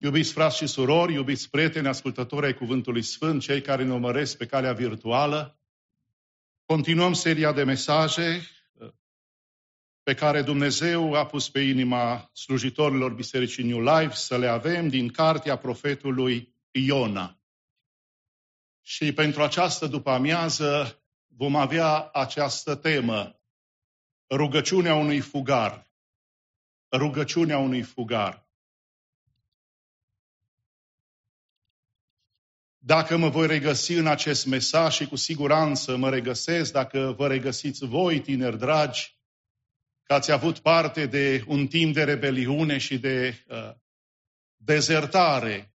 Iubiți frați și surori, iubiți prieteni, ascultători ai Cuvântului Sfânt, cei care ne urmăresc pe calea virtuală, continuăm seria de mesaje uh, pe care Dumnezeu a pus pe inima slujitorilor Bisericii New Life să le avem din cartea profetului Iona. Și pentru această după amiază vom avea această temă, rugăciunea unui fugar. Rugăciunea unui fugar. Dacă mă voi regăsi în acest mesaj și cu siguranță mă regăsesc, dacă vă regăsiți voi, tineri dragi, că ați avut parte de un timp de rebeliune și de uh, dezertare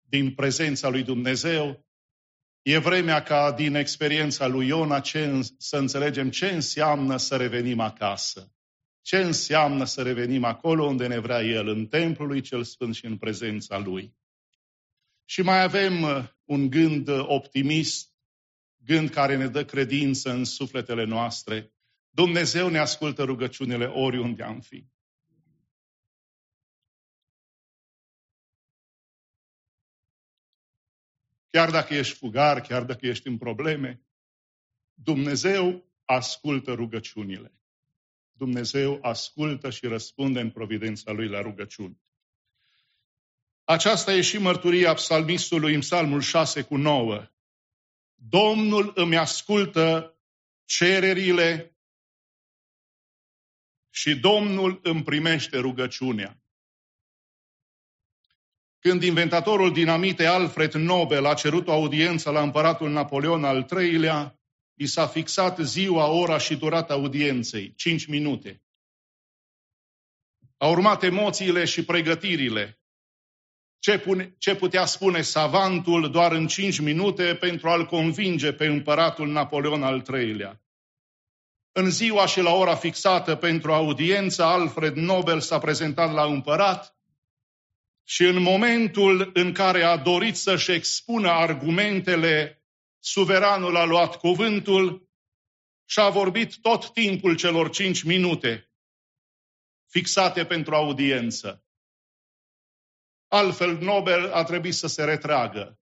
din prezența lui Dumnezeu, e vremea ca din experiența lui Iona ce, să înțelegem ce înseamnă să revenim acasă. Ce înseamnă să revenim acolo unde ne vrea El, în templul lui cel sfânt și în prezența Lui. Și mai avem uh, un gând uh, optimist, gând care ne dă credință în sufletele noastre. Dumnezeu ne ascultă rugăciunile oriunde am fi. Chiar dacă ești fugar, chiar dacă ești în probleme, Dumnezeu ascultă rugăciunile. Dumnezeu ascultă și răspunde în providența Lui la rugăciuni. Aceasta e și mărturia psalmistului în psalmul 6 cu 9. Domnul îmi ascultă cererile și Domnul îmi primește rugăciunea. Când inventatorul dinamite Alfred Nobel a cerut o audiență la împăratul Napoleon al III-lea, i s-a fixat ziua, ora și durata audienței, 5 minute. Au urmat emoțiile și pregătirile ce, pune, ce putea spune savantul doar în cinci minute pentru a-l convinge pe împăratul Napoleon al III-lea. În ziua și la ora fixată pentru audiență, Alfred Nobel s-a prezentat la împărat și în momentul în care a dorit să-și expună argumentele, suveranul a luat cuvântul și a vorbit tot timpul celor cinci minute fixate pentru audiență. Altfel, Nobel a trebuit să se retragă.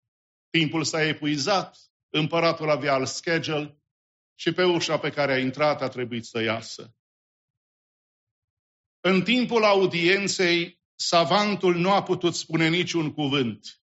Timpul s-a epuizat, împăratul avea alt schedule și pe ușa pe care a intrat a trebuit să iasă. În timpul audienței, savantul nu a putut spune niciun cuvânt.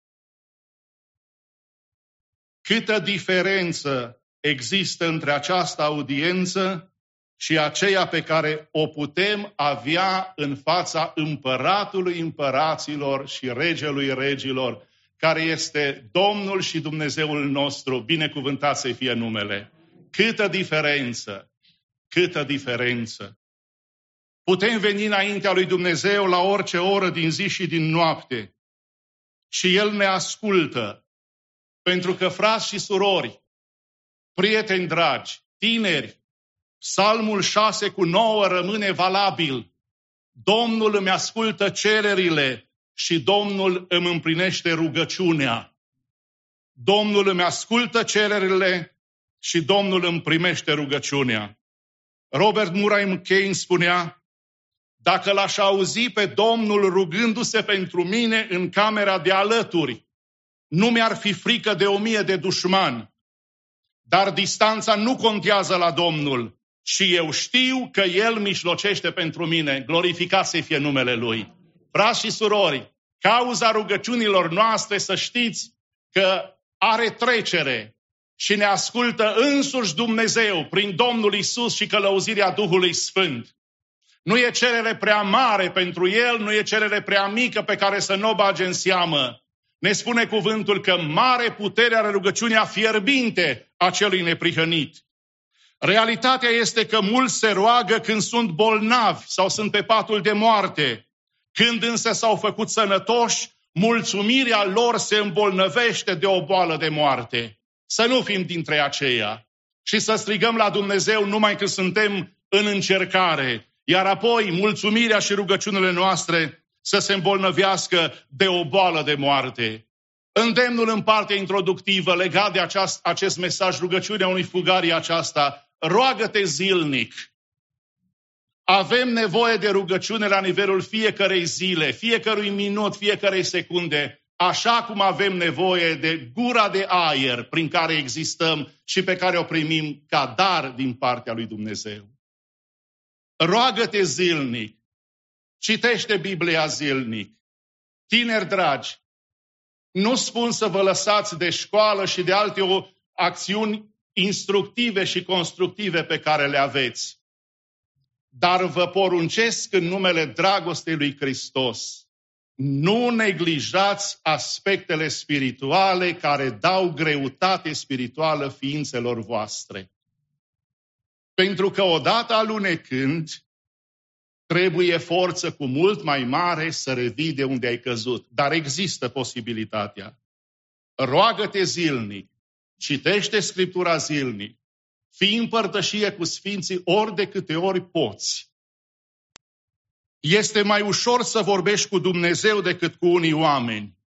Câtă diferență există între această audiență și aceea pe care o putem avea în fața împăratului împăraților și regelui regilor, care este Domnul și Dumnezeul nostru, binecuvântat să fie numele. Câtă diferență! Câtă diferență! Putem veni înaintea lui Dumnezeu la orice oră din zi și din noapte și El ne ascultă, pentru că frați și surori, prieteni dragi, tineri, Psalmul 6 cu 9 rămâne valabil. Domnul îmi ascultă cererile și Domnul îmi împlinește rugăciunea. Domnul îmi ascultă cererile și Domnul îmi primește rugăciunea. Robert Murray McCain spunea, dacă l-aș auzi pe Domnul rugându-se pentru mine în camera de alături, nu mi-ar fi frică de o mie de dușmani. Dar distanța nu contează la Domnul, și eu știu că El mișlocește pentru mine. Glorificat să fie numele Lui. Frați și surori, cauza rugăciunilor noastre să știți că are trecere și ne ascultă însuși Dumnezeu prin Domnul Isus și călăuzirea Duhului Sfânt. Nu e cerere prea mare pentru El, nu e cerere prea mică pe care să nu o bage în seamă. Ne spune cuvântul că mare putere are rugăciunea fierbinte a celui neprihănit. Realitatea este că mulți se roagă când sunt bolnavi sau sunt pe patul de moarte. Când însă s-au făcut sănătoși, mulțumirea lor se îmbolnăvește de o boală de moarte. Să nu fim dintre aceia și să strigăm la Dumnezeu numai când suntem în încercare, iar apoi mulțumirea și rugăciunile noastre să se îmbolnăvească de o boală de moarte. Îndemnul în partea introductivă legat de aceast, acest mesaj, rugăciunea unui fugarii aceasta, roagă-te zilnic. Avem nevoie de rugăciune la nivelul fiecarei zile, fiecărui minut, fiecarei secunde, așa cum avem nevoie de gura de aer prin care existăm și pe care o primim ca dar din partea lui Dumnezeu. Roagă-te zilnic, citește Biblia zilnic. Tineri dragi, nu spun să vă lăsați de școală și de alte acțiuni instructive și constructive pe care le aveți. Dar vă poruncesc în numele dragostei lui Hristos. Nu neglijați aspectele spirituale care dau greutate spirituală ființelor voastre. Pentru că odată alunecând, trebuie forță cu mult mai mare să revii de unde ai căzut. Dar există posibilitatea. Roagă-te zilnic, citește Scriptura zilnic, fii împărtășie cu Sfinții ori de câte ori poți. Este mai ușor să vorbești cu Dumnezeu decât cu unii oameni.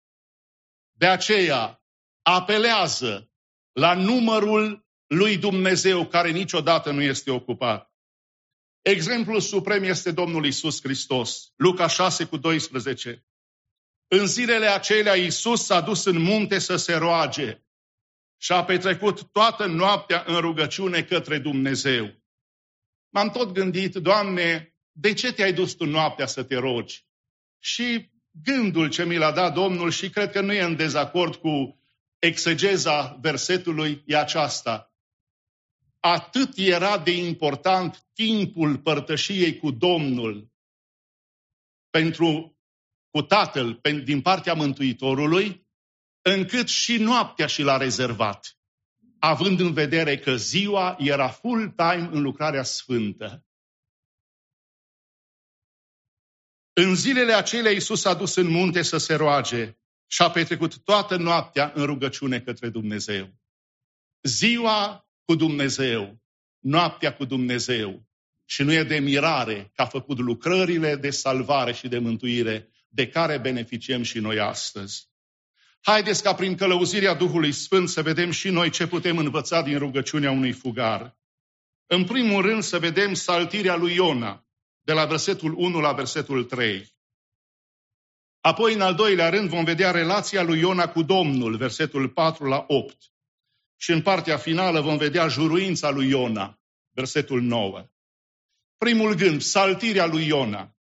De aceea, apelează la numărul lui Dumnezeu care niciodată nu este ocupat. Exemplul suprem este Domnul Isus Hristos. Luca 6 cu 12. În zilele acelea Isus s-a dus în munte să se roage și a petrecut toată noaptea în rugăciune către Dumnezeu. M-am tot gândit, Doamne, de ce te-ai dus tu noaptea să te rogi? Și gândul ce mi l-a dat Domnul și cred că nu e în dezacord cu exegeza versetului e aceasta. Atât era de important timpul părtășiei cu Domnul pentru cu Tatăl din partea Mântuitorului, încât și noaptea și l-a rezervat, având în vedere că ziua era full-time în lucrarea sfântă. În zilele acelea Iisus a dus în munte să se roage și a petrecut toată noaptea în rugăciune către Dumnezeu. Ziua cu Dumnezeu, noaptea cu Dumnezeu. Și nu e de mirare că a făcut lucrările de salvare și de mântuire de care beneficiem și noi astăzi. Haideți ca prin călăuzirea Duhului Sfânt să vedem și noi ce putem învăța din rugăciunea unui fugar. În primul rând să vedem saltirea lui Iona, de la versetul 1 la versetul 3. Apoi, în al doilea rând, vom vedea relația lui Iona cu Domnul, versetul 4 la 8. Și în partea finală vom vedea juruința lui Iona, versetul 9. Primul gând, saltirea lui Iona.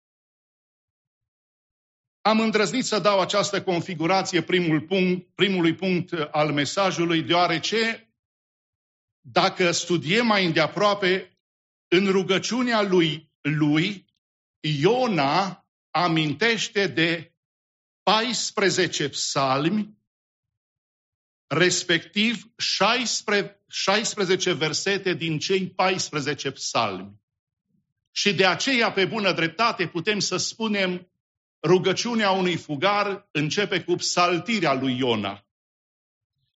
Am îndrăznit să dau această configurație primul punct, primului punct al mesajului, deoarece dacă studiem mai îndeaproape în rugăciunea lui, lui Iona amintește de 14 psalmi, respectiv 16, 16 versete din cei 14 psalmi. Și de aceea, pe bună dreptate, putem să spunem rugăciunea unui fugar începe cu psaltirea lui Iona.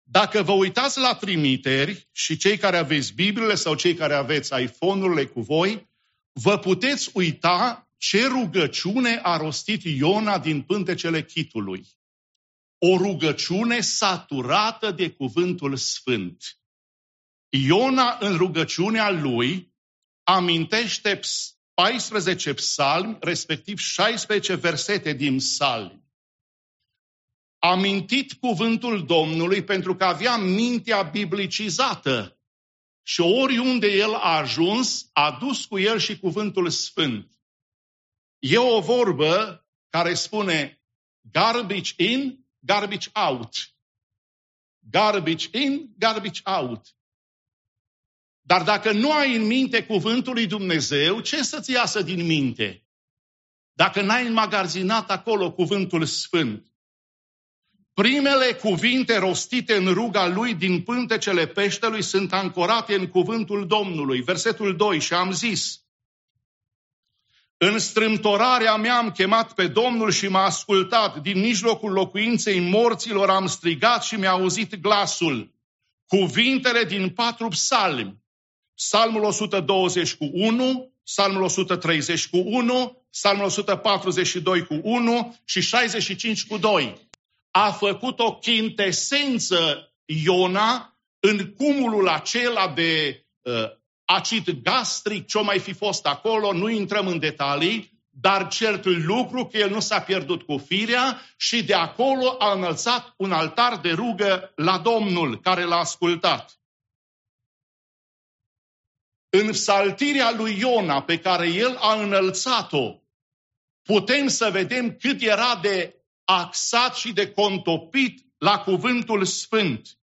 Dacă vă uitați la trimiteri și cei care aveți Bibliile sau cei care aveți iPhone-urile cu voi, vă puteți uita ce rugăciune a rostit Iona din pântecele chitului. O rugăciune saturată de cuvântul sfânt. Iona în rugăciunea lui amintește 14 psalmi, respectiv 16 versete din psalmi. Amintit cuvântul Domnului pentru că avea mintea biblicizată și oriunde el a ajuns, a dus cu el și cuvântul sfânt. E o vorbă care spune garbage in, garbage out. Garbage in, garbage out. Dar dacă nu ai în minte cuvântul lui Dumnezeu, ce să-ți iasă din minte? Dacă n-ai înmagazinat acolo cuvântul sfânt. Primele cuvinte rostite în ruga lui din pântecele peștelui sunt ancorate în cuvântul Domnului. Versetul 2, și am zis, în strâmtorarea mea am chemat pe Domnul și m-a ascultat. Din mijlocul locuinței morților am strigat și mi-a auzit glasul. Cuvintele din patru psalmi. Psalmul 120 cu 1, Psalmul 130 cu 1, Psalmul 142 cu 1 și 65 cu 2. A făcut o chintesență Iona în cumulul acela de uh, acid gastric, ce mai fi fost acolo, nu intrăm în detalii, dar certul lucru că el nu s-a pierdut cu firea și de acolo a înălțat un altar de rugă la Domnul care l-a ascultat. În saltirea lui Iona pe care el a înălțat-o, putem să vedem cât era de axat și de contopit la cuvântul sfânt.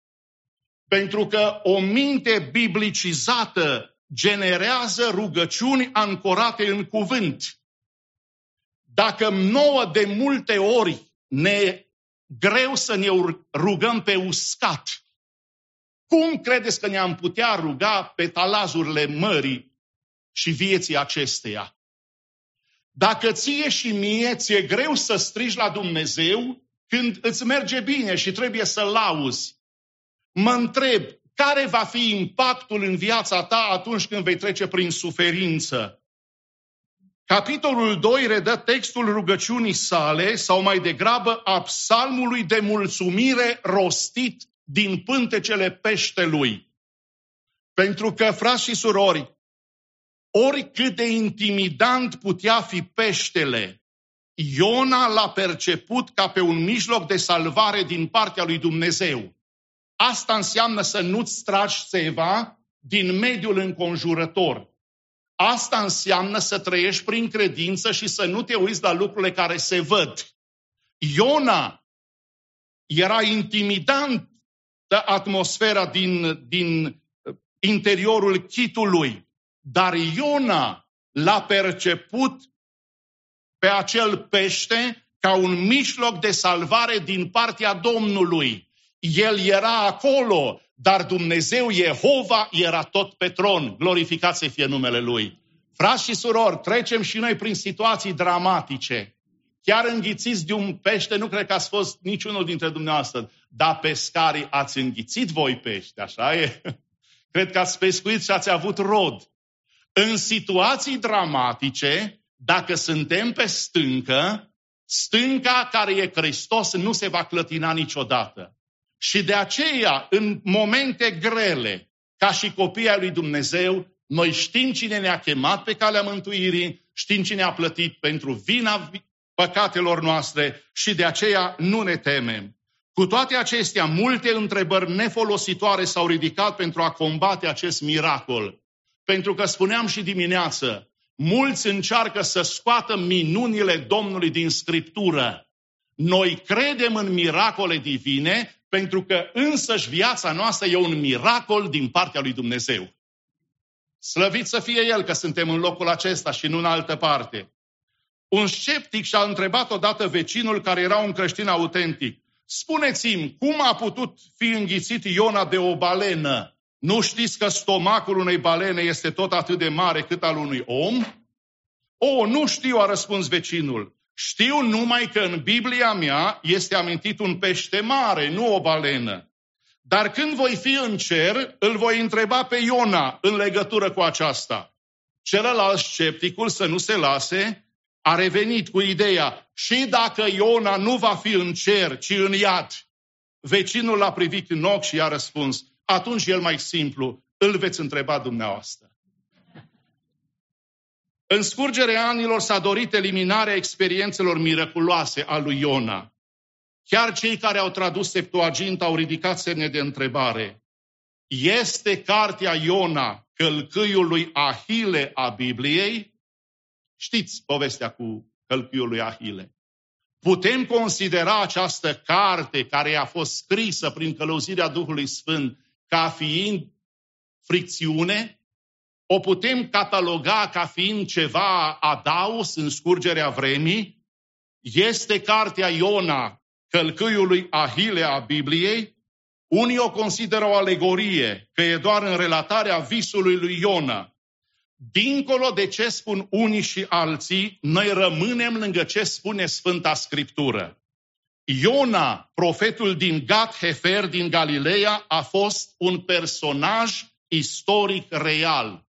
Pentru că o minte biblicizată generează rugăciuni ancorate în cuvânt. Dacă nouă de multe ori ne greu să ne rugăm pe uscat, cum credeți că ne-am putea ruga pe talazurile mării și vieții acesteia? Dacă ție și mie ți-e greu să strigi la Dumnezeu când îți merge bine și trebuie să-L lauzi, mă întreb, care va fi impactul în viața ta atunci când vei trece prin suferință? Capitolul 2 redă textul rugăciunii sale, sau mai degrabă a psalmului de mulțumire rostit din pântecele peștelui. Pentru că, frați și surori, oricât de intimidant putea fi peștele, Iona l-a perceput ca pe un mijloc de salvare din partea lui Dumnezeu. Asta înseamnă să nu-ți tragi seva din mediul înconjurător. Asta înseamnă să trăiești prin credință și să nu te uiți la lucrurile care se văd. Iona era intimidant de atmosfera din, din interiorul chitului, dar Iona l-a perceput pe acel pește ca un mijloc de salvare din partea Domnului. El era acolo, dar Dumnezeu Jehova era tot pe tron. Glorificat să fie numele Lui. Frați și surori, trecem și noi prin situații dramatice. Chiar înghițiți de un pește, nu cred că ați fost niciunul dintre dumneavoastră, dar pescarii ați înghițit voi pește, așa e? Cred că ați pescuit și ați avut rod. În situații dramatice, dacă suntem pe stâncă, stânca care e Hristos nu se va clătina niciodată. Și de aceea, în momente grele, ca și copiii lui Dumnezeu, noi știm cine ne-a chemat pe calea mântuirii, știm cine a plătit pentru vina păcatelor noastre și de aceea nu ne temem. Cu toate acestea, multe întrebări nefolositoare s-au ridicat pentru a combate acest miracol. Pentru că spuneam și dimineață, mulți încearcă să scoată minunile Domnului din Scriptură. Noi credem în miracole divine pentru că însăși viața noastră e un miracol din partea lui Dumnezeu. Slăvit să fie El că suntem în locul acesta și nu în altă parte. Un sceptic și-a întrebat odată vecinul care era un creștin autentic. Spuneți-mi, cum a putut fi înghițit Iona de o balenă? Nu știți că stomacul unei balene este tot atât de mare cât al unui om? O, nu știu, a răspuns vecinul. Știu numai că în Biblia mea este amintit un pește mare, nu o balenă. Dar când voi fi în cer, îl voi întreba pe Iona în legătură cu aceasta. Celălalt scepticul, să nu se lase, a revenit cu ideea, și dacă Iona nu va fi în cer, ci în iad, vecinul l-a privit în ochi și i-a răspuns, atunci el mai simplu, îl veți întreba dumneavoastră. În scurgerea anilor s-a dorit eliminarea experiențelor miraculoase a lui Iona. Chiar cei care au tradus Septuaginta au ridicat semne de întrebare. Este cartea Iona călcâiul lui Ahile a Bibliei? Știți povestea cu călcâiul lui Ahile. Putem considera această carte care a fost scrisă prin călăuzirea Duhului Sfânt ca fiind fricțiune? O putem cataloga ca fiind ceva adaus în scurgerea vremii? Este cartea Iona călcâiului Ahile a Bibliei? Unii o consideră o alegorie, că e doar în relatarea visului lui Iona. Dincolo de ce spun unii și alții, noi rămânem lângă ce spune Sfânta Scriptură. Iona, profetul din Gat Hefer din Galileea, a fost un personaj istoric real.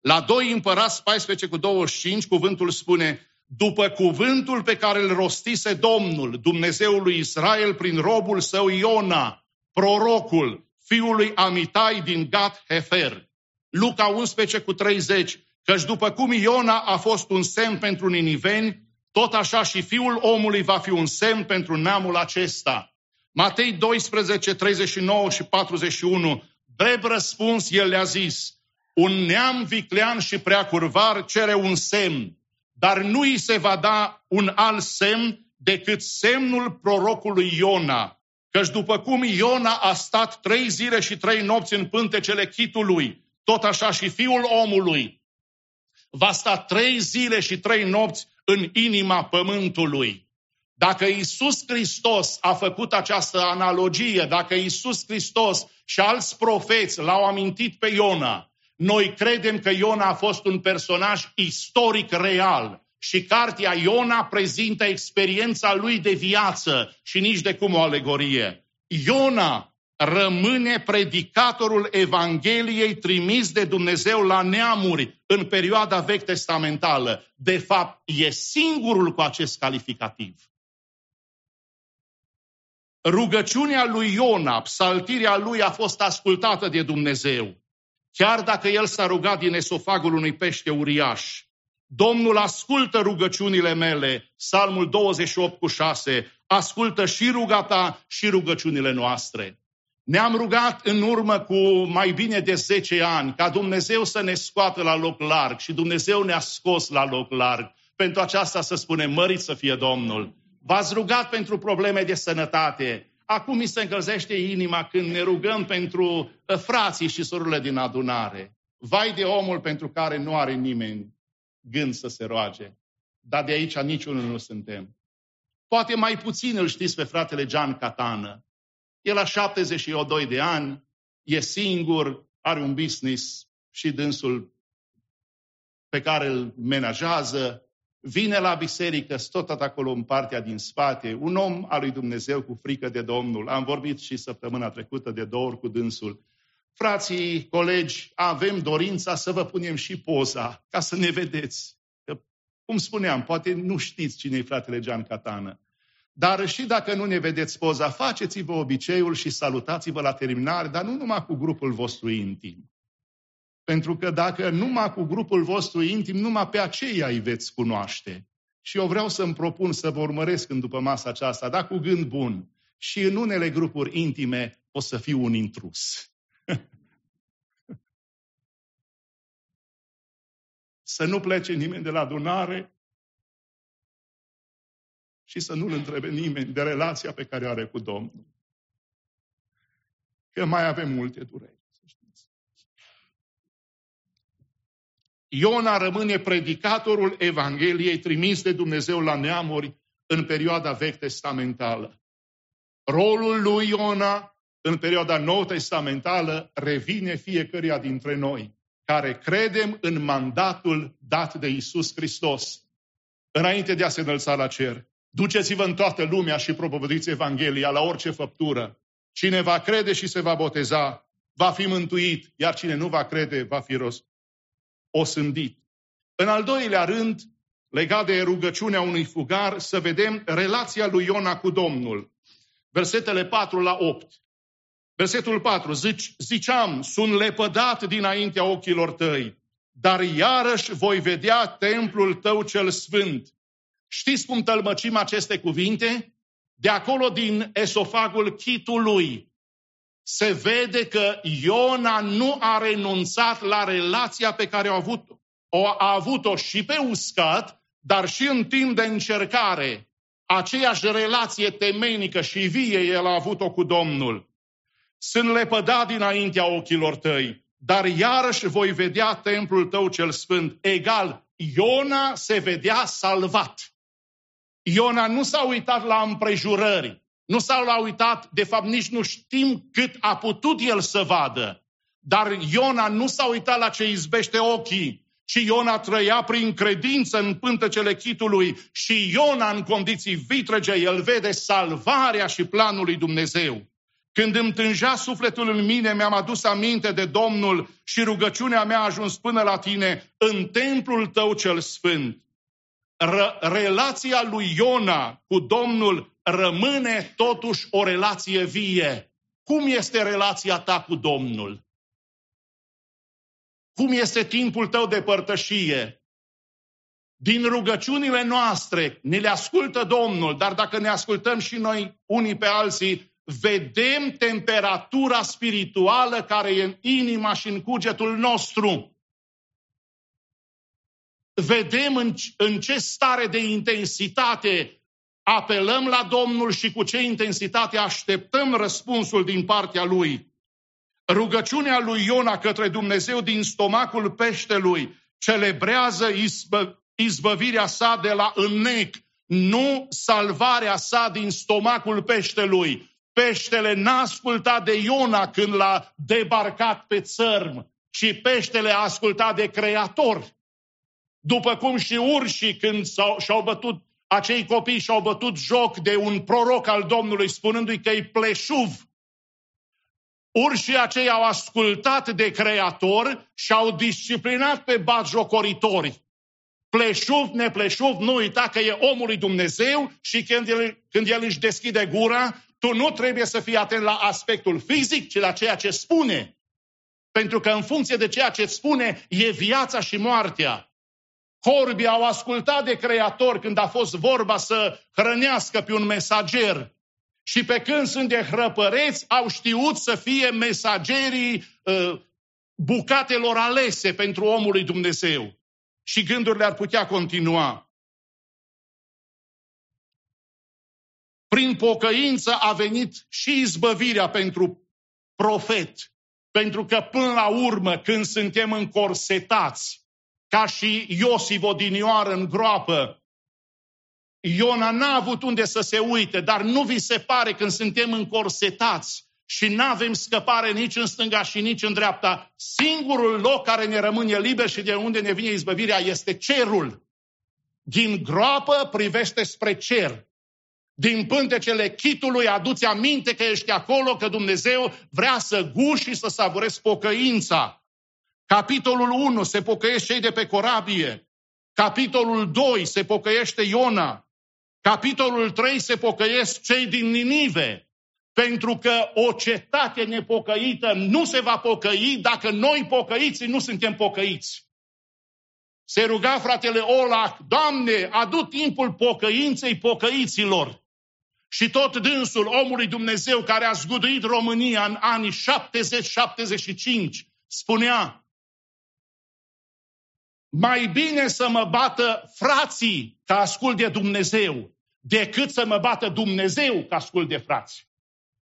La 2 împărați 14 cu 25, cuvântul spune, după cuvântul pe care îl rostise Domnul, Dumnezeul lui Israel, prin robul său Iona, prorocul, fiul lui Amitai din Gat Hefer. Luca 11 cu 30, căci după cum Iona a fost un semn pentru niniveni, tot așa și fiul omului va fi un semn pentru neamul acesta. Matei 12, 39 și 41, drept răspuns, el le-a zis, un neam viclean și prea curvar cere un semn, dar nu îi se va da un alt semn decât semnul prorocului Iona. Căci după cum Iona a stat trei zile și trei nopți în pântecele chitului, tot așa și fiul omului va sta trei zile și trei nopți în inima pământului. Dacă Isus Hristos a făcut această analogie, dacă Isus Hristos și alți profeți l-au amintit pe Iona, noi credem că Iona a fost un personaj istoric real și cartea Iona prezintă experiența lui de viață și nici de cum o alegorie. Iona rămâne predicatorul Evangheliei trimis de Dumnezeu la neamuri în perioada vechi testamentală. De fapt, e singurul cu acest calificativ. Rugăciunea lui Iona, psaltirea lui a fost ascultată de Dumnezeu. Chiar dacă el s-a rugat din esofagul unui pește uriaș. Domnul ascultă rugăciunile mele, Psalmul 28 cu 6, ascultă și rugata și rugăciunile noastre. Ne-am rugat în urmă cu mai bine de 10 ani ca Dumnezeu să ne scoată la loc larg și Dumnezeu ne-a scos la loc larg. Pentru aceasta să spunem, mărit să fie Domnul. V-ați rugat pentru probleme de sănătate. Acum mi se încălzește inima când ne rugăm pentru uh, frații și surorile din adunare. Vai de omul pentru care nu are nimeni gând să se roage. Dar de aici niciunul nu suntem. Poate mai puțin îl știți pe fratele Gian Catană. El la 72 de ani, e singur, are un business și dânsul pe care îl menajează, vine la biserică, tot acolo în partea din spate, un om al lui Dumnezeu cu frică de Domnul. Am vorbit și săptămâna trecută de două ori cu dânsul. Frații, colegi, avem dorința să vă punem și poza, ca să ne vedeți. Că, cum spuneam, poate nu știți cine e fratele Gian Catană. Dar și dacă nu ne vedeți poza, faceți-vă obiceiul și salutați-vă la terminare, dar nu numai cu grupul vostru intim. Pentru că dacă numai cu grupul vostru intim, numai pe aceia îi veți cunoaște. Și eu vreau să-mi propun să vă urmăresc în după masa aceasta, dar cu gând bun. Și în unele grupuri intime o să fiu un intrus. să nu plece nimeni de la adunare și să nu-l întrebe nimeni de relația pe care o are cu Domnul. Că mai avem multe dureri, să știți. Iona rămâne predicatorul Evangheliei trimis de Dumnezeu la neamuri în perioada vechi testamentală. Rolul lui Iona în perioada nou testamentală revine fiecăruia dintre noi care credem în mandatul dat de Isus Hristos înainte de a se înălța la cer. Duceți-vă în toată lumea și propovăduiți Evanghelia la orice făptură. Cine va crede și se va boteza, va fi mântuit, iar cine nu va crede, va fi ros- osândit. În al doilea rând, legat de rugăciunea unui fugar, să vedem relația lui Iona cu Domnul. Versetele 4 la 8. Versetul 4. Zici, ziceam, sunt lepădat dinaintea ochilor tăi, dar iarăși voi vedea templul tău cel sfânt. Știți cum tălmăcim aceste cuvinte? De acolo din esofagul chitului se vede că Iona nu a renunțat la relația pe care a avut-o. O a avut-o și pe uscat, dar și în timp de încercare. Aceeași relație temeinică și vie el a avut-o cu Domnul. Sunt lepădat dinaintea ochilor tăi, dar iarăși voi vedea templul tău cel sfânt. Egal, Iona se vedea salvat. Iona nu s-a uitat la împrejurări, nu s-a uitat, de fapt nici nu știm cât a putut el să vadă, dar Iona nu s-a uitat la ce izbește ochii, ci Iona trăia prin credință în pântecele chitului și Iona în condiții vitrege, el vede salvarea și planul lui Dumnezeu. Când îmi tângea sufletul în mine, mi-am adus aminte de Domnul și rugăciunea mea a ajuns până la tine în templul tău cel sfânt relația lui Iona cu Domnul rămâne totuși o relație vie. Cum este relația ta cu Domnul? cum este timpul tău de părtășie. Din rugăciunile noastre ne le ascultă Domnul, dar dacă ne ascultăm și noi unii pe alții, vedem temperatura spirituală care e în inima și în cugetul nostru. Vedem în, în ce stare de intensitate apelăm la Domnul și cu ce intensitate așteptăm răspunsul din partea Lui. Rugăciunea lui Iona către Dumnezeu din stomacul peștelui celebrează izbă, izbăvirea sa de la înnec, nu salvarea sa din stomacul peștelui. Peștele n-a ascultat de Iona când l-a debarcat pe țărm, ci peștele a ascultat de Creator. După cum și urșii când și-au bătut, acei copii și-au bătut joc de un proroc al Domnului spunându-i că e pleșuv, Urșii aceia au ascultat de Creator și au disciplinat pe batjocoritori. Pleșuv, nepleșuv, nu uita că e omul lui Dumnezeu și când el, când el își deschide gura, tu nu trebuie să fii atent la aspectul fizic, ci la ceea ce spune. Pentru că în funcție de ceea ce spune, e viața și moartea. Corbii au ascultat de Creator când a fost vorba să hrănească pe un mesager. Și pe când sunt de hrăpăreți, au știut să fie mesagerii uh, bucatelor alese pentru omul lui Dumnezeu. Și gândurile ar putea continua. Prin pocăință a venit și izbăvirea pentru profet. Pentru că până la urmă, când suntem încorsetați, ca și Iosif odinioară în groapă, Iona n-a avut unde să se uite, dar nu vi se pare când suntem încorsetați și nu avem scăpare nici în stânga și nici în dreapta. Singurul loc care ne rămâne liber și de unde ne vine izbăvirea este cerul. Din groapă privește spre cer. Din pântecele chitului aduți aminte că ești acolo, că Dumnezeu vrea să guși și să savurezi pocăința. Capitolul 1 se pocăiește cei de pe corabie. Capitolul 2 se pocăiește Iona. Capitolul 3 se pocăiesc cei din Ninive, pentru că o cetate nepocăită nu se va pocăi dacă noi pocăiții nu suntem pocăiți. Se ruga fratele Olac, Doamne, adu timpul pocăinței pocăiților. Și tot dânsul omului Dumnezeu care a zguduit România în anii 70-75 spunea mai bine să mă bată frații ca ascult de Dumnezeu decât să mă bată Dumnezeu ca ascult de frați.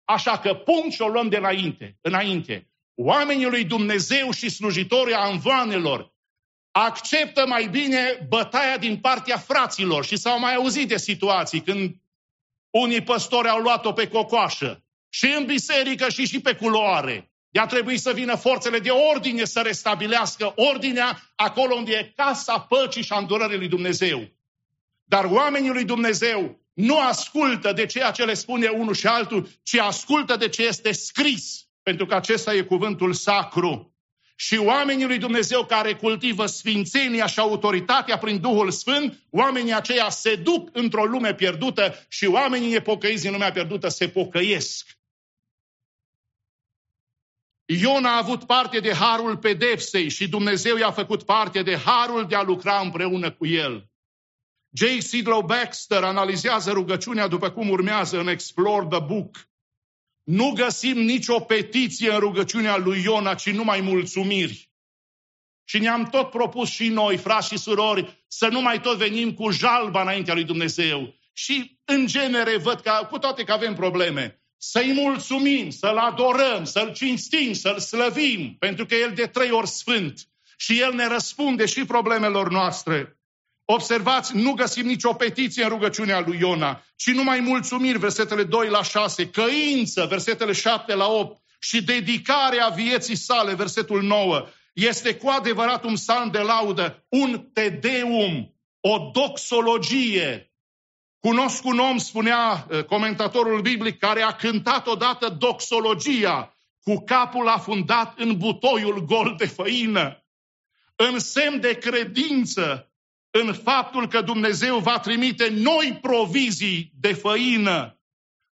Așa că punct și o luăm de înainte. înainte. Oamenii lui Dumnezeu și slujitorii anvoanelor acceptă mai bine bătaia din partea fraților și s-au mai auzit de situații când unii păstori au luat-o pe cocoașă și în biserică și și pe culoare. Ea trebuie să vină forțele de ordine să restabilească ordinea acolo unde e casa păcii și a îndurării lui Dumnezeu. Dar oamenii lui Dumnezeu nu ascultă de ceea ce le spune unul și altul, ci ascultă de ce este scris, pentru că acesta e cuvântul sacru. Și oamenii lui Dumnezeu care cultivă sfințenia și autoritatea prin Duhul Sfânt, oamenii aceia se duc într-o lume pierdută și oamenii nepocăiți în lumea pierdută se pocăiesc. Iona a avut parte de harul pedepsei și Dumnezeu i-a făcut parte de harul de a lucra împreună cu el. J. Sidlow Baxter analizează rugăciunea după cum urmează în Explore the Book. Nu găsim nicio petiție în rugăciunea lui Iona, ci numai mulțumiri. Și ne-am tot propus și noi, frați și surori, să nu mai tot venim cu jalba înaintea lui Dumnezeu. Și, în genere, văd că, cu toate că avem probleme, să-i mulțumim, să-l adorăm, să-l cinstim, să-l slăvim, pentru că El de trei ori sfânt și El ne răspunde și problemelor noastre. Observați, nu găsim nicio petiție în rugăciunea lui Iona, ci numai mulțumiri, versetele 2 la 6, căință, versetele 7 la 8, și dedicarea vieții sale, versetul 9. Este cu adevărat un psalm de laudă, un tedeum, o doxologie. Cunosc un om, spunea eh, comentatorul biblic, care a cântat odată doxologia, cu capul afundat în butoiul gol de făină. În semn de credință, în faptul că Dumnezeu va trimite noi provizii de făină.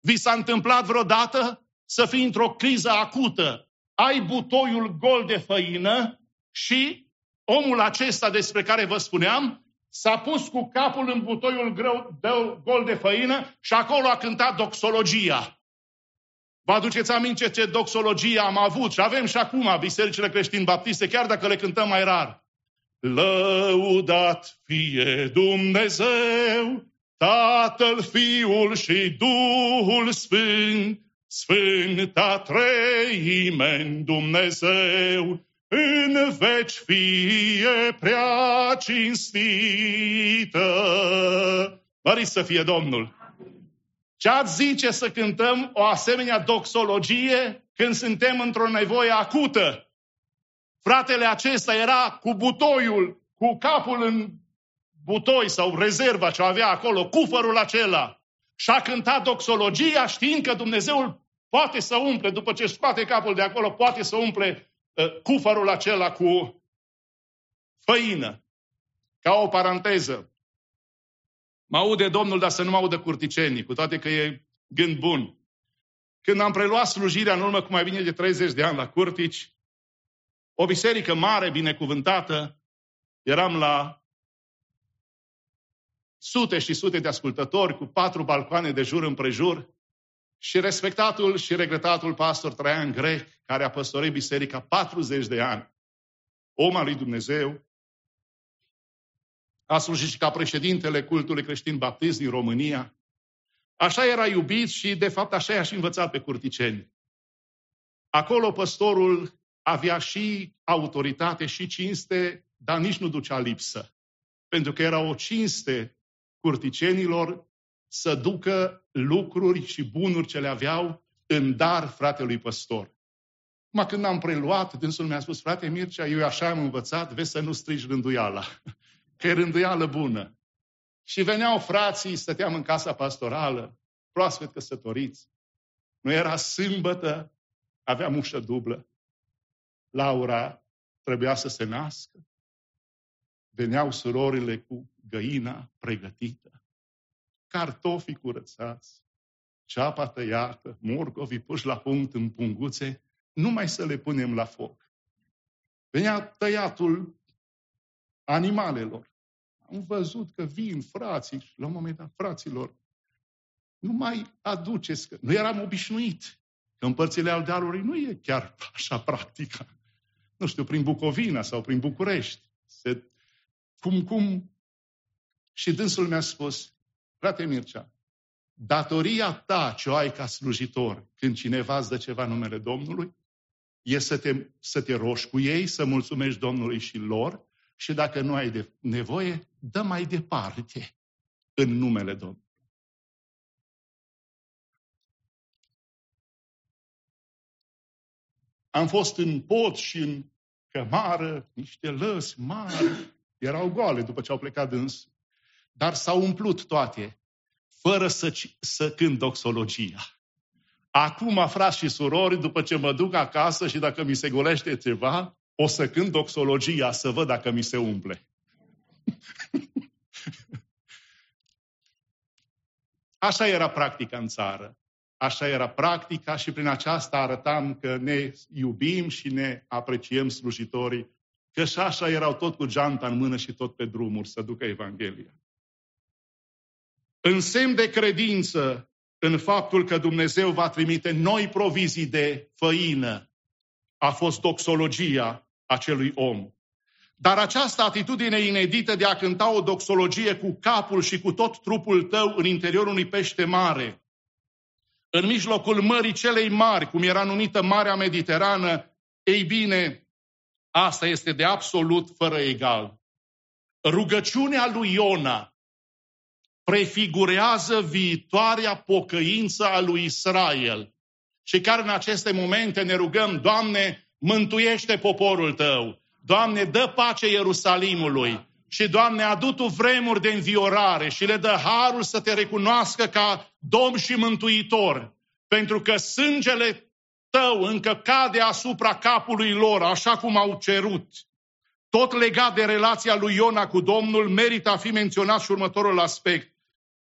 Vi s-a întâmplat vreodată să fii într-o criză acută, ai butoiul gol de făină și omul acesta despre care vă spuneam s-a pus cu capul în butoiul greu, de gol de făină și acolo a cântat doxologia. Vă aduceți aminte ce doxologie am avut și avem și acum bisericile creștini baptiste, chiar dacă le cântăm mai rar. Lăudat fie Dumnezeu, Tatăl, Fiul și Duhul Sfânt, Sfânta Treime în Dumnezeu, în veci fie prea cinstită. Mări să fie Domnul! Ce ați zice să cântăm o asemenea doxologie când suntem într-o nevoie acută? Fratele acesta era cu butoiul, cu capul în butoi sau rezerva ce avea acolo, cufărul acela. Și a cântat doxologia știind că Dumnezeul poate să umple, după ce scoate capul de acolo, poate să umple uh, cufărul acela cu făină. Ca o paranteză. Mă aude Domnul, dar să nu mă audă curticenii, cu toate că e gând bun. Când am preluat slujirea în urmă cu mai bine de 30 de ani la Curtici, o biserică mare, binecuvântată, eram la sute și sute de ascultători cu patru balcoane de jur împrejur și respectatul și regretatul pastor Traian Grec, care a păstorit biserica 40 de ani, om al lui Dumnezeu, a slujit și ca președintele cultului creștin baptist din România. Așa era iubit și, de fapt, așa i-a și învățat pe curticeni. Acolo păstorul avea și autoritate și cinste, dar nici nu ducea lipsă. Pentru că era o cinste curticenilor să ducă lucruri și bunuri ce le aveau în dar fratelui păstor. Mă când am preluat, dânsul mi-a spus, frate Mircea, eu așa am învățat, vezi să nu strigi rânduiala. Că e rânduială bună. Și veneau frații, stăteam în casa pastorală, proaspăt căsătoriți. Nu era sâmbătă, aveam ușă dublă. Laura trebuia să se nască. Veneau surorile cu găina pregătită, cartofii curățați, ceapa tăiată, morcovii puși la punct în punguțe, numai să le punem la foc. Venea tăiatul animalelor. Am văzut că vin frații și la un moment dat, fraților, nu mai aduceți, că nu eram obișnuit. Că împărțile aldealului nu e chiar așa practică. Nu știu, prin Bucovina sau prin București. Se, cum, cum. Și dânsul mi-a spus, frate Mircea, datoria ta ce o ai ca slujitor când cineva îți dă ceva numele Domnului, e să te, să te roși cu ei, să mulțumești Domnului și lor și dacă nu ai de nevoie, dă mai departe în numele Domnului. Am fost în pod și în cămară, niște lăsi mari, erau goale după ce au plecat dâns, dar s-au umplut toate, fără să, să cânt doxologia. Acum, frați și surori, după ce mă duc acasă și dacă mi se golește ceva, o să cânt doxologia să văd dacă mi se umple. Așa era practica în țară. Așa era practica și prin aceasta arătam că ne iubim și ne apreciem slujitorii, că și așa erau tot cu geanta în mână și tot pe drumuri să ducă Evanghelia. În semn de credință în faptul că Dumnezeu va trimite noi provizii de făină, a fost doxologia acelui om. Dar această atitudine inedită de a cânta o doxologie cu capul și cu tot trupul tău în interiorul unui pește mare, în mijlocul mării celei mari, cum era numită Marea Mediterană, ei bine, asta este de absolut fără egal. Rugăciunea lui Iona prefigurează viitoarea pocăință a lui Israel. Și care în aceste momente ne rugăm, Doamne, mântuiește poporul Tău. Doamne, dă pace Ierusalimului. Și, Doamne, adu Tu vremuri de înviorare și le dă harul să Te recunoască ca Domn și Mântuitor. Pentru că sângele Tău încă cade asupra capului lor, așa cum au cerut. Tot legat de relația lui Iona cu Domnul, merită a fi menționat și următorul aspect.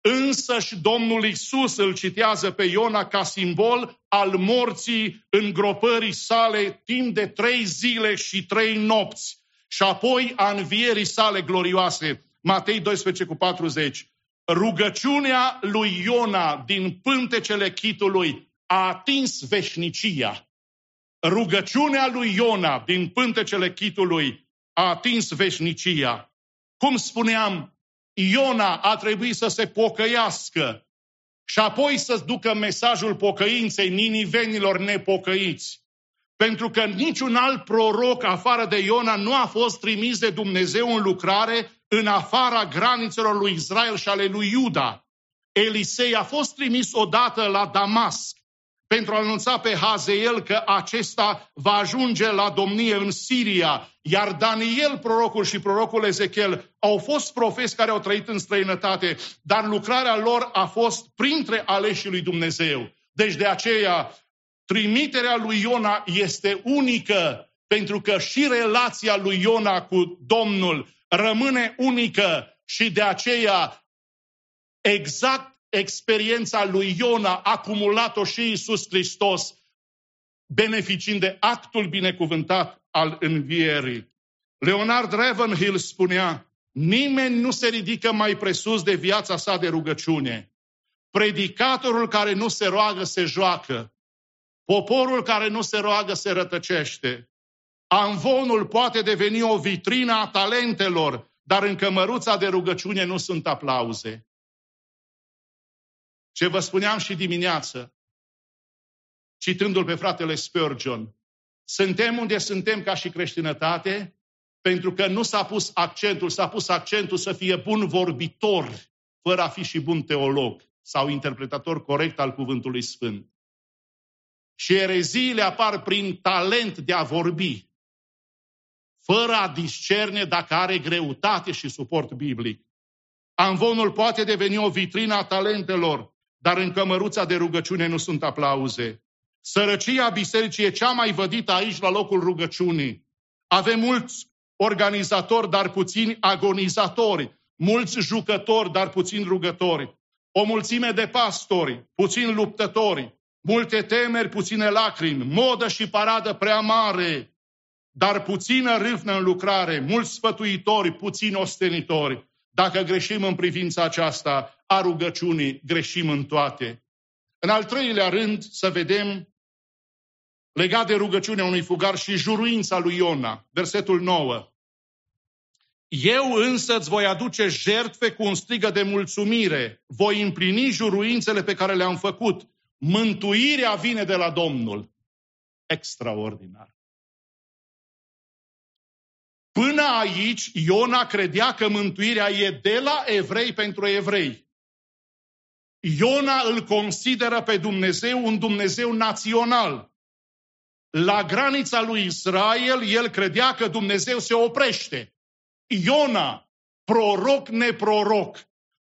Însă și Domnul Isus îl citează pe Iona ca simbol al morții îngropării sale timp de trei zile și trei nopți. și apoi a învierii sale glorioase. Matei 12 cu 40. Rugăciunea lui Iona din pântecele chitului a atins veșnicia. Rugăciunea lui Iona din pântecele chitului a atins veșnicia. Cum spuneam, Iona a trebuit să se pocăiască și apoi să ducă mesajul pocăinței ninivenilor nepocăiți. Pentru că niciun alt proroc afară de Iona nu a fost trimis de Dumnezeu în lucrare în afara granițelor lui Israel și ale lui Iuda. Elisei a fost trimis odată la Damasc pentru a anunța pe Hazeel că acesta va ajunge la domnie în Siria. Iar Daniel, prorocul și prorocul Ezechiel au fost profeți care au trăit în străinătate, dar lucrarea lor a fost printre aleșii lui Dumnezeu. Deci de aceea, trimiterea lui Iona este unică, pentru că și relația lui Iona cu Domnul rămâne unică și de aceea exact experiența lui Iona a acumulat-o și Iisus Hristos, beneficiind de actul binecuvântat al învierii. Leonard Ravenhill spunea, nimeni nu se ridică mai presus de viața sa de rugăciune. Predicatorul care nu se roagă se joacă. Poporul care nu se roagă se rătăcește. Amvonul poate deveni o vitrină a talentelor, dar în cămăruța de rugăciune nu sunt aplauze. Ce vă spuneam și dimineață, citându-l pe fratele Spurgeon, suntem unde suntem ca și creștinătate pentru că nu s-a pus accentul, s-a pus accentul să fie bun vorbitor, fără a fi și bun teolog sau interpretator corect al cuvântului Sfânt. Și ereziile apar prin talent de a vorbi, fără a discerne dacă are greutate și suport biblic. Amvonul poate deveni o vitrină a talentelor, dar în cămăruța de rugăciune nu sunt aplauze. Sărăcia bisericii e cea mai vădită aici la locul rugăciunii. Avem mulți organizatori, dar puțini agonizatori, mulți jucători, dar puțini rugători, o mulțime de pastori, puțini luptători, multe temeri, puține lacrimi, modă și paradă prea mare, dar puțină râvnă în lucrare, mulți sfătuitori, puțini ostenitori. Dacă greșim în privința aceasta a rugăciunii, greșim în toate. În al treilea rând, să vedem legat de rugăciunea unui fugar și juruința lui Iona, versetul 9. Eu însă îți voi aduce jertfe cu un strigă de mulțumire, voi împlini juruințele pe care le-am făcut. Mântuirea vine de la Domnul. Extraordinar. Până aici, Iona credea că mântuirea e de la evrei pentru evrei. Iona îl consideră pe Dumnezeu un Dumnezeu național. La granița lui Israel, el credea că Dumnezeu se oprește. Iona, proroc neproroc,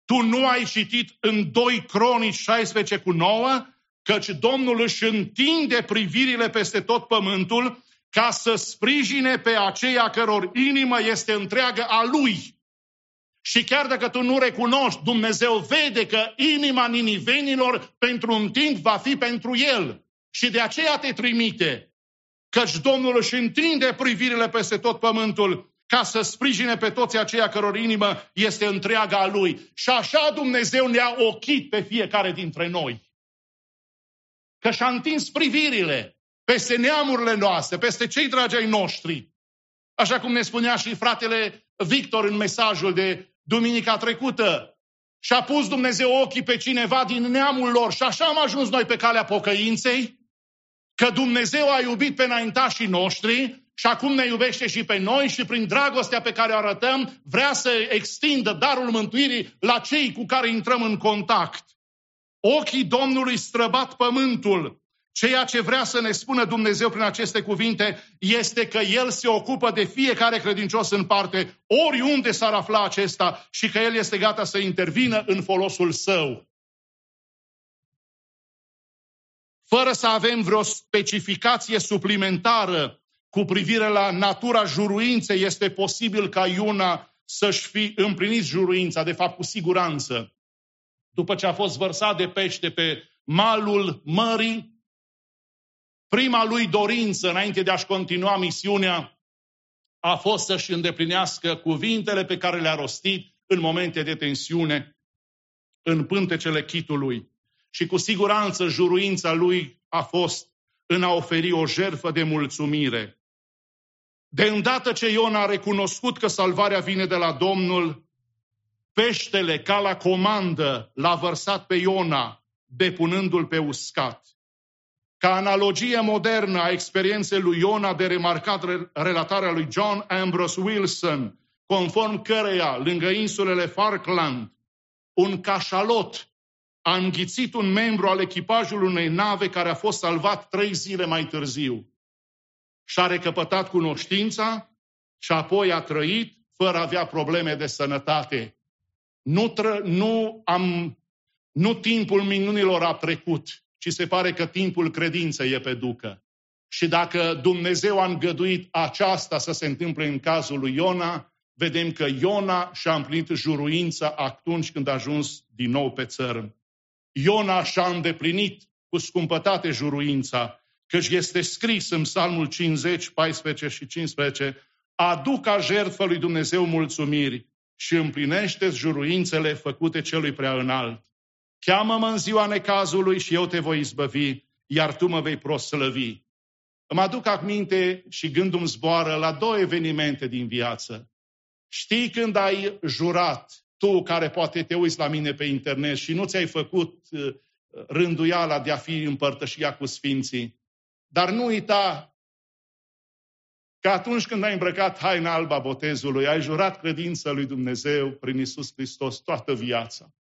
tu nu ai citit în 2 Cronici 16 cu 9, căci Domnul își întinde privirile peste tot pământul ca să sprijine pe aceia căror inimă este întreagă a lui. Și chiar dacă tu nu recunoști, Dumnezeu vede că inima ninivenilor pentru un timp va fi pentru el. Și de aceea te trimite. Căci Domnul își întinde privirile peste tot pământul ca să sprijine pe toți aceia căror inimă este întreaga a Lui. Și așa Dumnezeu ne-a ochit pe fiecare dintre noi. Că și-a întins privirile peste neamurile noastre, peste cei dragi ai noștri. Așa cum ne spunea și fratele Victor în mesajul de duminica trecută. Și-a pus Dumnezeu ochii pe cineva din neamul lor și așa am ajuns noi pe calea pocăinței, că Dumnezeu a iubit pe înaintașii noștri și acum ne iubește și pe noi și prin dragostea pe care o arătăm vrea să extindă darul mântuirii la cei cu care intrăm în contact. Ochii Domnului străbat pământul Ceea ce vrea să ne spună Dumnezeu prin aceste cuvinte este că El se ocupă de fiecare credincios în parte, oriunde s-ar afla acesta și că El este gata să intervină în folosul său. Fără să avem vreo specificație suplimentară cu privire la natura juruinței, este posibil ca Iuna să-și fi împlinit juruința, de fapt cu siguranță. După ce a fost vărsat de pește pe malul mării, prima lui dorință înainte de a-și continua misiunea a fost să-și îndeplinească cuvintele pe care le-a rostit în momente de tensiune în pântecele chitului. Și cu siguranță juruința lui a fost în a oferi o jertfă de mulțumire. De îndată ce Iona a recunoscut că salvarea vine de la Domnul, peștele, ca la comandă, l-a vărsat pe Iona, depunându-l pe uscat. Ca analogie modernă a experienței lui Iona de remarcat relatarea lui John Ambrose Wilson, conform căreia, lângă insulele Falkland, un cașalot a înghițit un membru al echipajului unei nave care a fost salvat trei zile mai târziu. Și-a recăpătat cunoștința și apoi a trăit fără a avea probleme de sănătate. Nu, tră, nu, am, nu timpul minunilor a trecut, ci se pare că timpul credinței e pe ducă. Și dacă Dumnezeu a îngăduit aceasta să se întâmple în cazul lui Iona, vedem că Iona și-a împlinit juruința atunci când a ajuns din nou pe țărm. Iona și-a îndeplinit cu scumpătate juruința, căci este scris în Psalmul 50, 14 și 15, aduc ca jertfă lui Dumnezeu mulțumiri și împlinește juruințele făcute celui prea înalt. Cheamă-mă în ziua necazului și eu te voi izbăvi, iar tu mă vei proslăvi. Îmi aduc aminte și gândul îmi zboară la două evenimente din viață. Știi când ai jurat, tu care poate te uiți la mine pe internet și nu ți-ai făcut uh, rânduiala de a fi împărtășia cu Sfinții, dar nu uita că atunci când ai îmbrăcat haina alba botezului, ai jurat credința lui Dumnezeu prin Isus Hristos toată viața.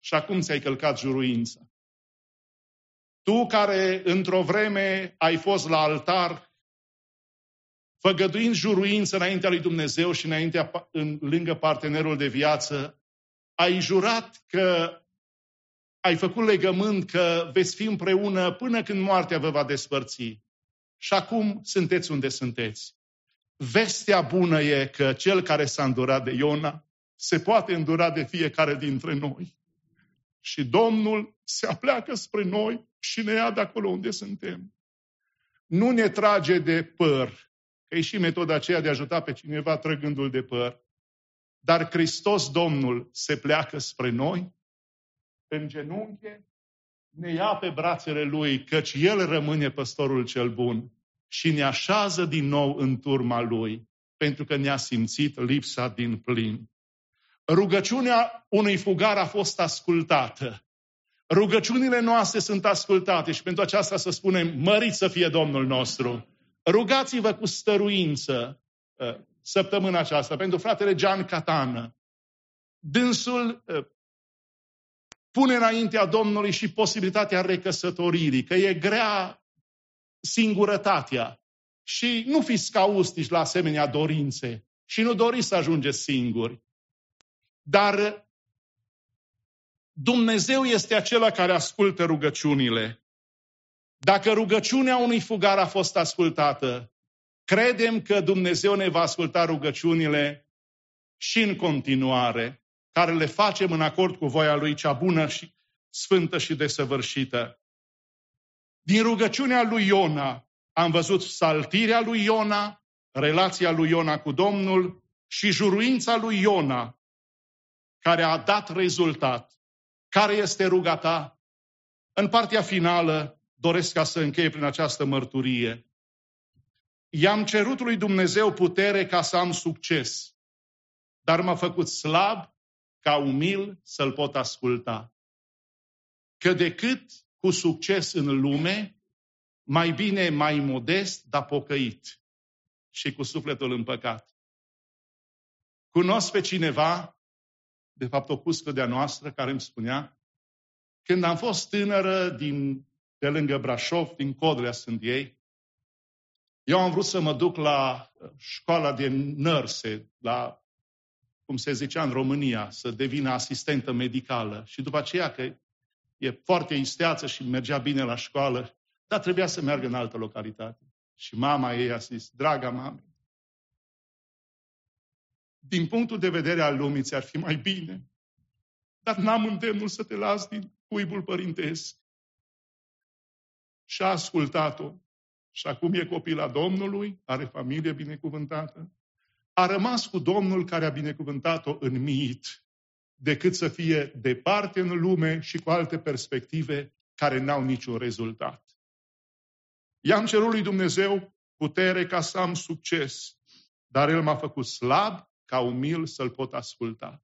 Și acum ți-ai călcat juruința. Tu care într-o vreme ai fost la altar făgăduind juruință înaintea lui Dumnezeu și înaintea, în, lângă partenerul de viață, ai jurat că ai făcut legământ că veți fi împreună până când moartea vă va despărți. Și acum sunteți unde sunteți. Vestea bună e că cel care s-a îndurat de Iona se poate îndura de fiecare dintre noi. Și Domnul se apleacă spre noi și ne ia de acolo unde suntem. Nu ne trage de păr, Că e și metoda aceea de a ajuta pe cineva trăgându-l de păr. Dar Hristos Domnul se pleacă spre noi, în genunche, ne ia pe brațele Lui, căci El rămâne păstorul cel bun și ne așează din nou în turma Lui, pentru că ne-a simțit lipsa din plin. Rugăciunea unui fugar a fost ascultată. Rugăciunile noastre sunt ascultate și pentru aceasta să spunem, mărit să fie Domnul nostru. Rugați-vă cu stăruință uh, săptămâna aceasta pentru fratele Gian Catană. Dânsul uh, pune înaintea Domnului și posibilitatea recăsătoririi, că e grea singurătatea. Și nu fiți caustici la asemenea dorințe și nu doriți să ajungeți singuri. Dar Dumnezeu este acela care ascultă rugăciunile. Dacă rugăciunea unui fugar a fost ascultată, credem că Dumnezeu ne va asculta rugăciunile și în continuare, care le facem în acord cu voia Lui cea bună și sfântă și desăvârșită. Din rugăciunea lui Iona am văzut saltirea lui Iona, relația lui Iona cu Domnul și juruința lui Iona, care a dat rezultat. Care este rugata? În partea finală doresc ca să încheie prin această mărturie. I-am cerut lui Dumnezeu putere ca să am succes, dar m-a făcut slab ca umil să-l pot asculta. Că decât cu succes în lume, mai bine mai modest, dar pocăit și cu sufletul împăcat. Cunosc pe cineva, de fapt o cuscă de-a noastră, care îmi spunea, când am fost tânără din de lângă Brașov, din Codrea sunt ei. Eu am vrut să mă duc la uh, școala de nărse, la, cum se zicea în România, să devină asistentă medicală. Și după aceea că e foarte isteață și mergea bine la școală, dar trebuia să meargă în altă localitate. Și mama ei a zis, draga mame, din punctul de vedere al lumii ți-ar fi mai bine, dar n-am îndemnul să te las din cuibul părintesc și a ascultat-o. și acum e copil la Domnului, are familie binecuvântată, a rămas cu Domnul care a binecuvântat-o în mit, decât să fie departe în lume și cu alte perspective care n-au niciun rezultat. I-am cerut lui Dumnezeu putere ca să am succes, dar El m-a făcut slab ca umil să-L pot asculta.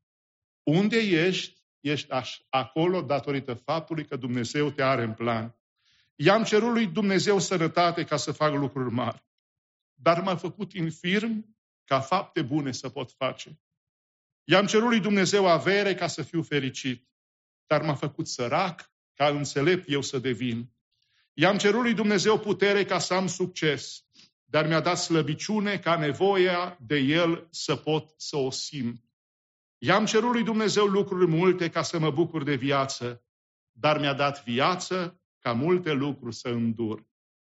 Unde ești, ești acolo datorită faptului că Dumnezeu te are în plan. I-am cerut lui Dumnezeu sănătate ca să fac lucruri mari, dar m-a făcut infirm ca fapte bune să pot face. I-am cerut lui Dumnezeu avere ca să fiu fericit, dar m-a făcut sărac ca înțelept eu să devin. I-am cerut lui Dumnezeu putere ca să am succes, dar mi-a dat slăbiciune ca nevoia de El să pot să o simt. I-am cerut lui Dumnezeu lucruri multe ca să mă bucur de viață, dar mi-a dat viață ca multe lucruri să îndur.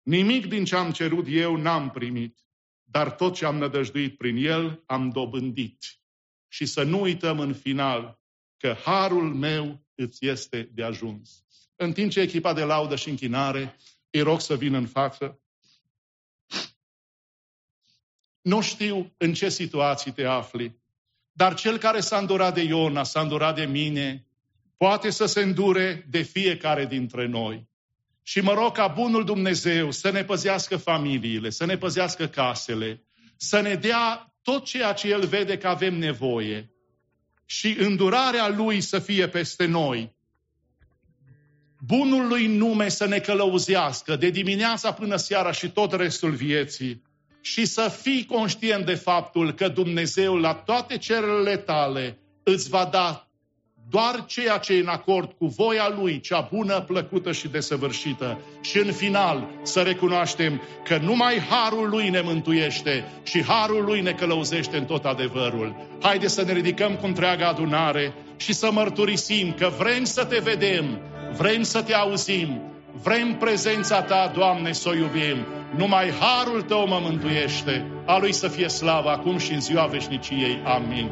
Nimic din ce am cerut eu n-am primit, dar tot ce am nădăjduit prin El am dobândit. Și să nu uităm în final că harul meu îți este de ajuns. În timp ce echipa de laudă și închinare îi rog să vină în față, nu știu în ce situații te afli, dar cel care s-a îndurat de Iona, s-a îndurat de mine, poate să se îndure de fiecare dintre noi. Și mă rog ca bunul Dumnezeu să ne păzească familiile, să ne păzească casele, să ne dea tot ceea ce El vede că avem nevoie și îndurarea Lui să fie peste noi. Bunul Lui nume să ne călăuzească de dimineața până seara și tot restul vieții și să fii conștient de faptul că Dumnezeu la toate cererile tale îți va da doar ceea ce e în acord cu voia Lui, cea bună, plăcută și desăvârșită. Și în final să recunoaștem că numai Harul Lui ne mântuiește și Harul Lui ne călăuzește în tot adevărul. Haide să ne ridicăm cu întreaga adunare și să mărturisim că vrem să te vedem, vrem să te auzim, vrem prezența Ta, Doamne, să o iubim. Numai Harul Tău mă mântuiește. A Lui să fie slavă acum și în ziua veșniciei. Amin.